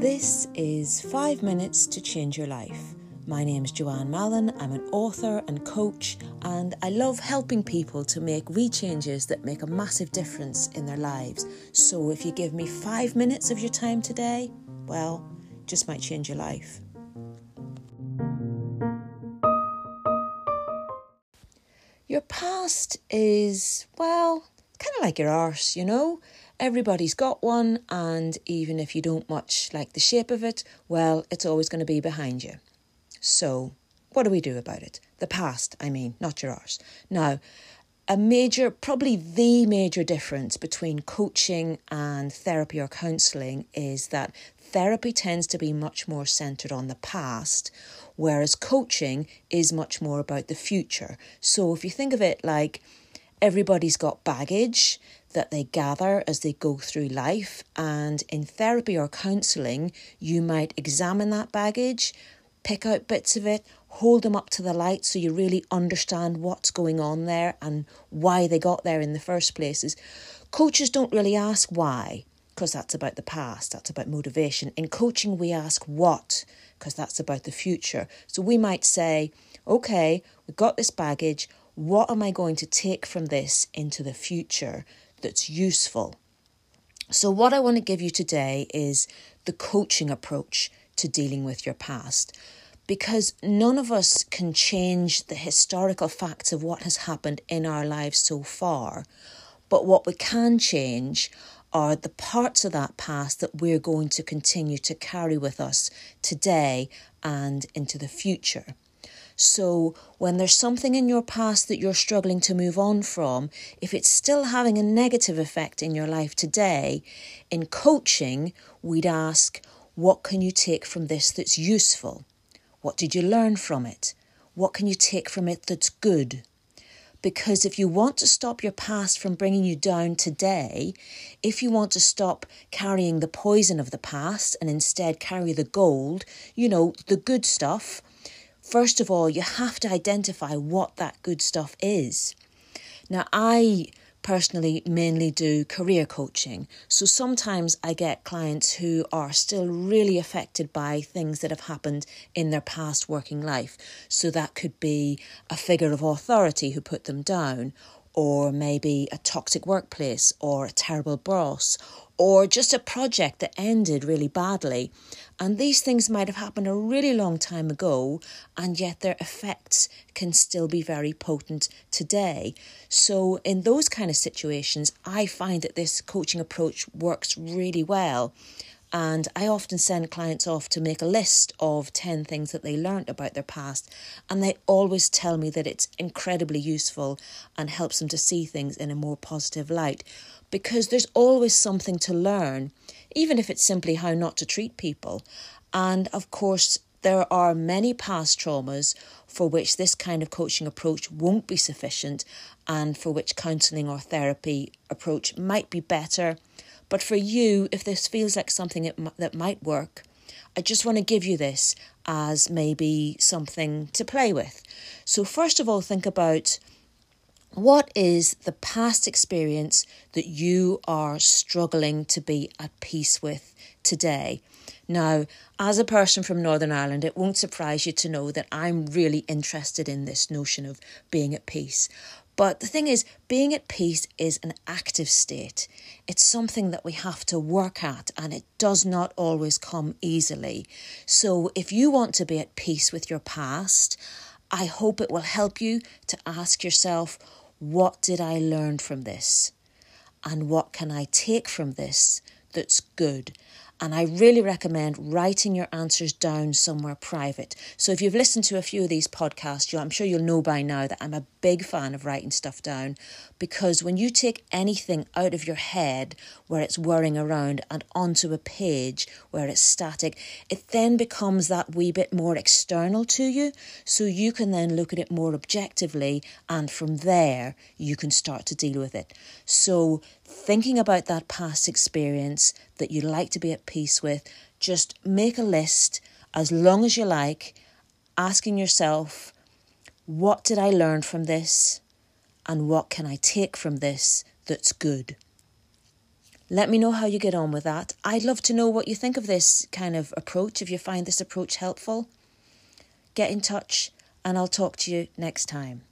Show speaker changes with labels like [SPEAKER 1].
[SPEAKER 1] This is Five Minutes to Change Your Life. My name is Joanne Mallon. I'm an author and coach, and I love helping people to make wee changes that make a massive difference in their lives. So, if you give me five minutes of your time today, well, just might change your life. Your past is, well, kind of like your arse, you know? Everybody's got one, and even if you don't much like the shape of it, well, it's always going to be behind you. So, what do we do about it? The past, I mean, not your arse. Now, a major, probably the major difference between coaching and therapy or counselling is that therapy tends to be much more centred on the past, whereas coaching is much more about the future. So if you think of it like everybody's got baggage, that they gather as they go through life. And in therapy or counselling, you might examine that baggage, pick out bits of it, hold them up to the light so you really understand what's going on there and why they got there in the first places. Coaches don't really ask why, because that's about the past, that's about motivation. In coaching, we ask what, because that's about the future. So we might say, okay, we've got this baggage. What am I going to take from this into the future that's useful. So, what I want to give you today is the coaching approach to dealing with your past. Because none of us can change the historical facts of what has happened in our lives so far. But what we can change are the parts of that past that we're going to continue to carry with us today and into the future. So, when there's something in your past that you're struggling to move on from, if it's still having a negative effect in your life today, in coaching, we'd ask, What can you take from this that's useful? What did you learn from it? What can you take from it that's good? Because if you want to stop your past from bringing you down today, if you want to stop carrying the poison of the past and instead carry the gold, you know, the good stuff, first of all, you have to identify what that good stuff is. Now, I personally mainly do career coaching. So sometimes I get clients who are still really affected by things that have happened in their past working life. So that could be a figure of authority who put them down, or maybe a toxic workplace, or a terrible boss, or just a project that ended really badly. And these things might have happened a really long time ago, and yet their effects can still be very potent today. So, in those kind of situations, I find that this coaching approach works really well. And I often send clients off to make a list of 10 things that they learned about their past. And they always tell me that it's incredibly useful and helps them to see things in a more positive light because there's always something to learn, even if it's simply how not to treat people. And of course, there are many past traumas for which this kind of coaching approach won't be sufficient and for which counselling or therapy approach might be better. But for you, if this feels like something that might work, I just want to give you this as maybe something to play with. So, first of all, think about what is the past experience that you are struggling to be at peace with today? Now, as a person from Northern Ireland, it won't surprise you to know that I'm really interested in this notion of being at peace. But the thing is, being at peace is an active state. It's something that we have to work at, and it does not always come easily. So, if you want to be at peace with your past, I hope it will help you to ask yourself what did I learn from this? And what can I take from this that's good? And I really recommend writing your answers down somewhere private. So if you've listened to a few of these podcasts, I'm sure you'll know by now that I'm a big fan of writing stuff down because when you take anything out of your head where it's whirring around and onto a page where it's static, it then becomes that wee bit more external to you. So you can then look at it more objectively and from there you can start to deal with it. So thinking about that past experience that you'd like to be at peace with, just make a list as long as you like, asking yourself, what did I learn from this? And what can I take from this that's good? Let me know how you get on with that. I'd love to know what you think of this kind of approach, if you find this approach helpful. Get in touch, and I'll talk to you next time.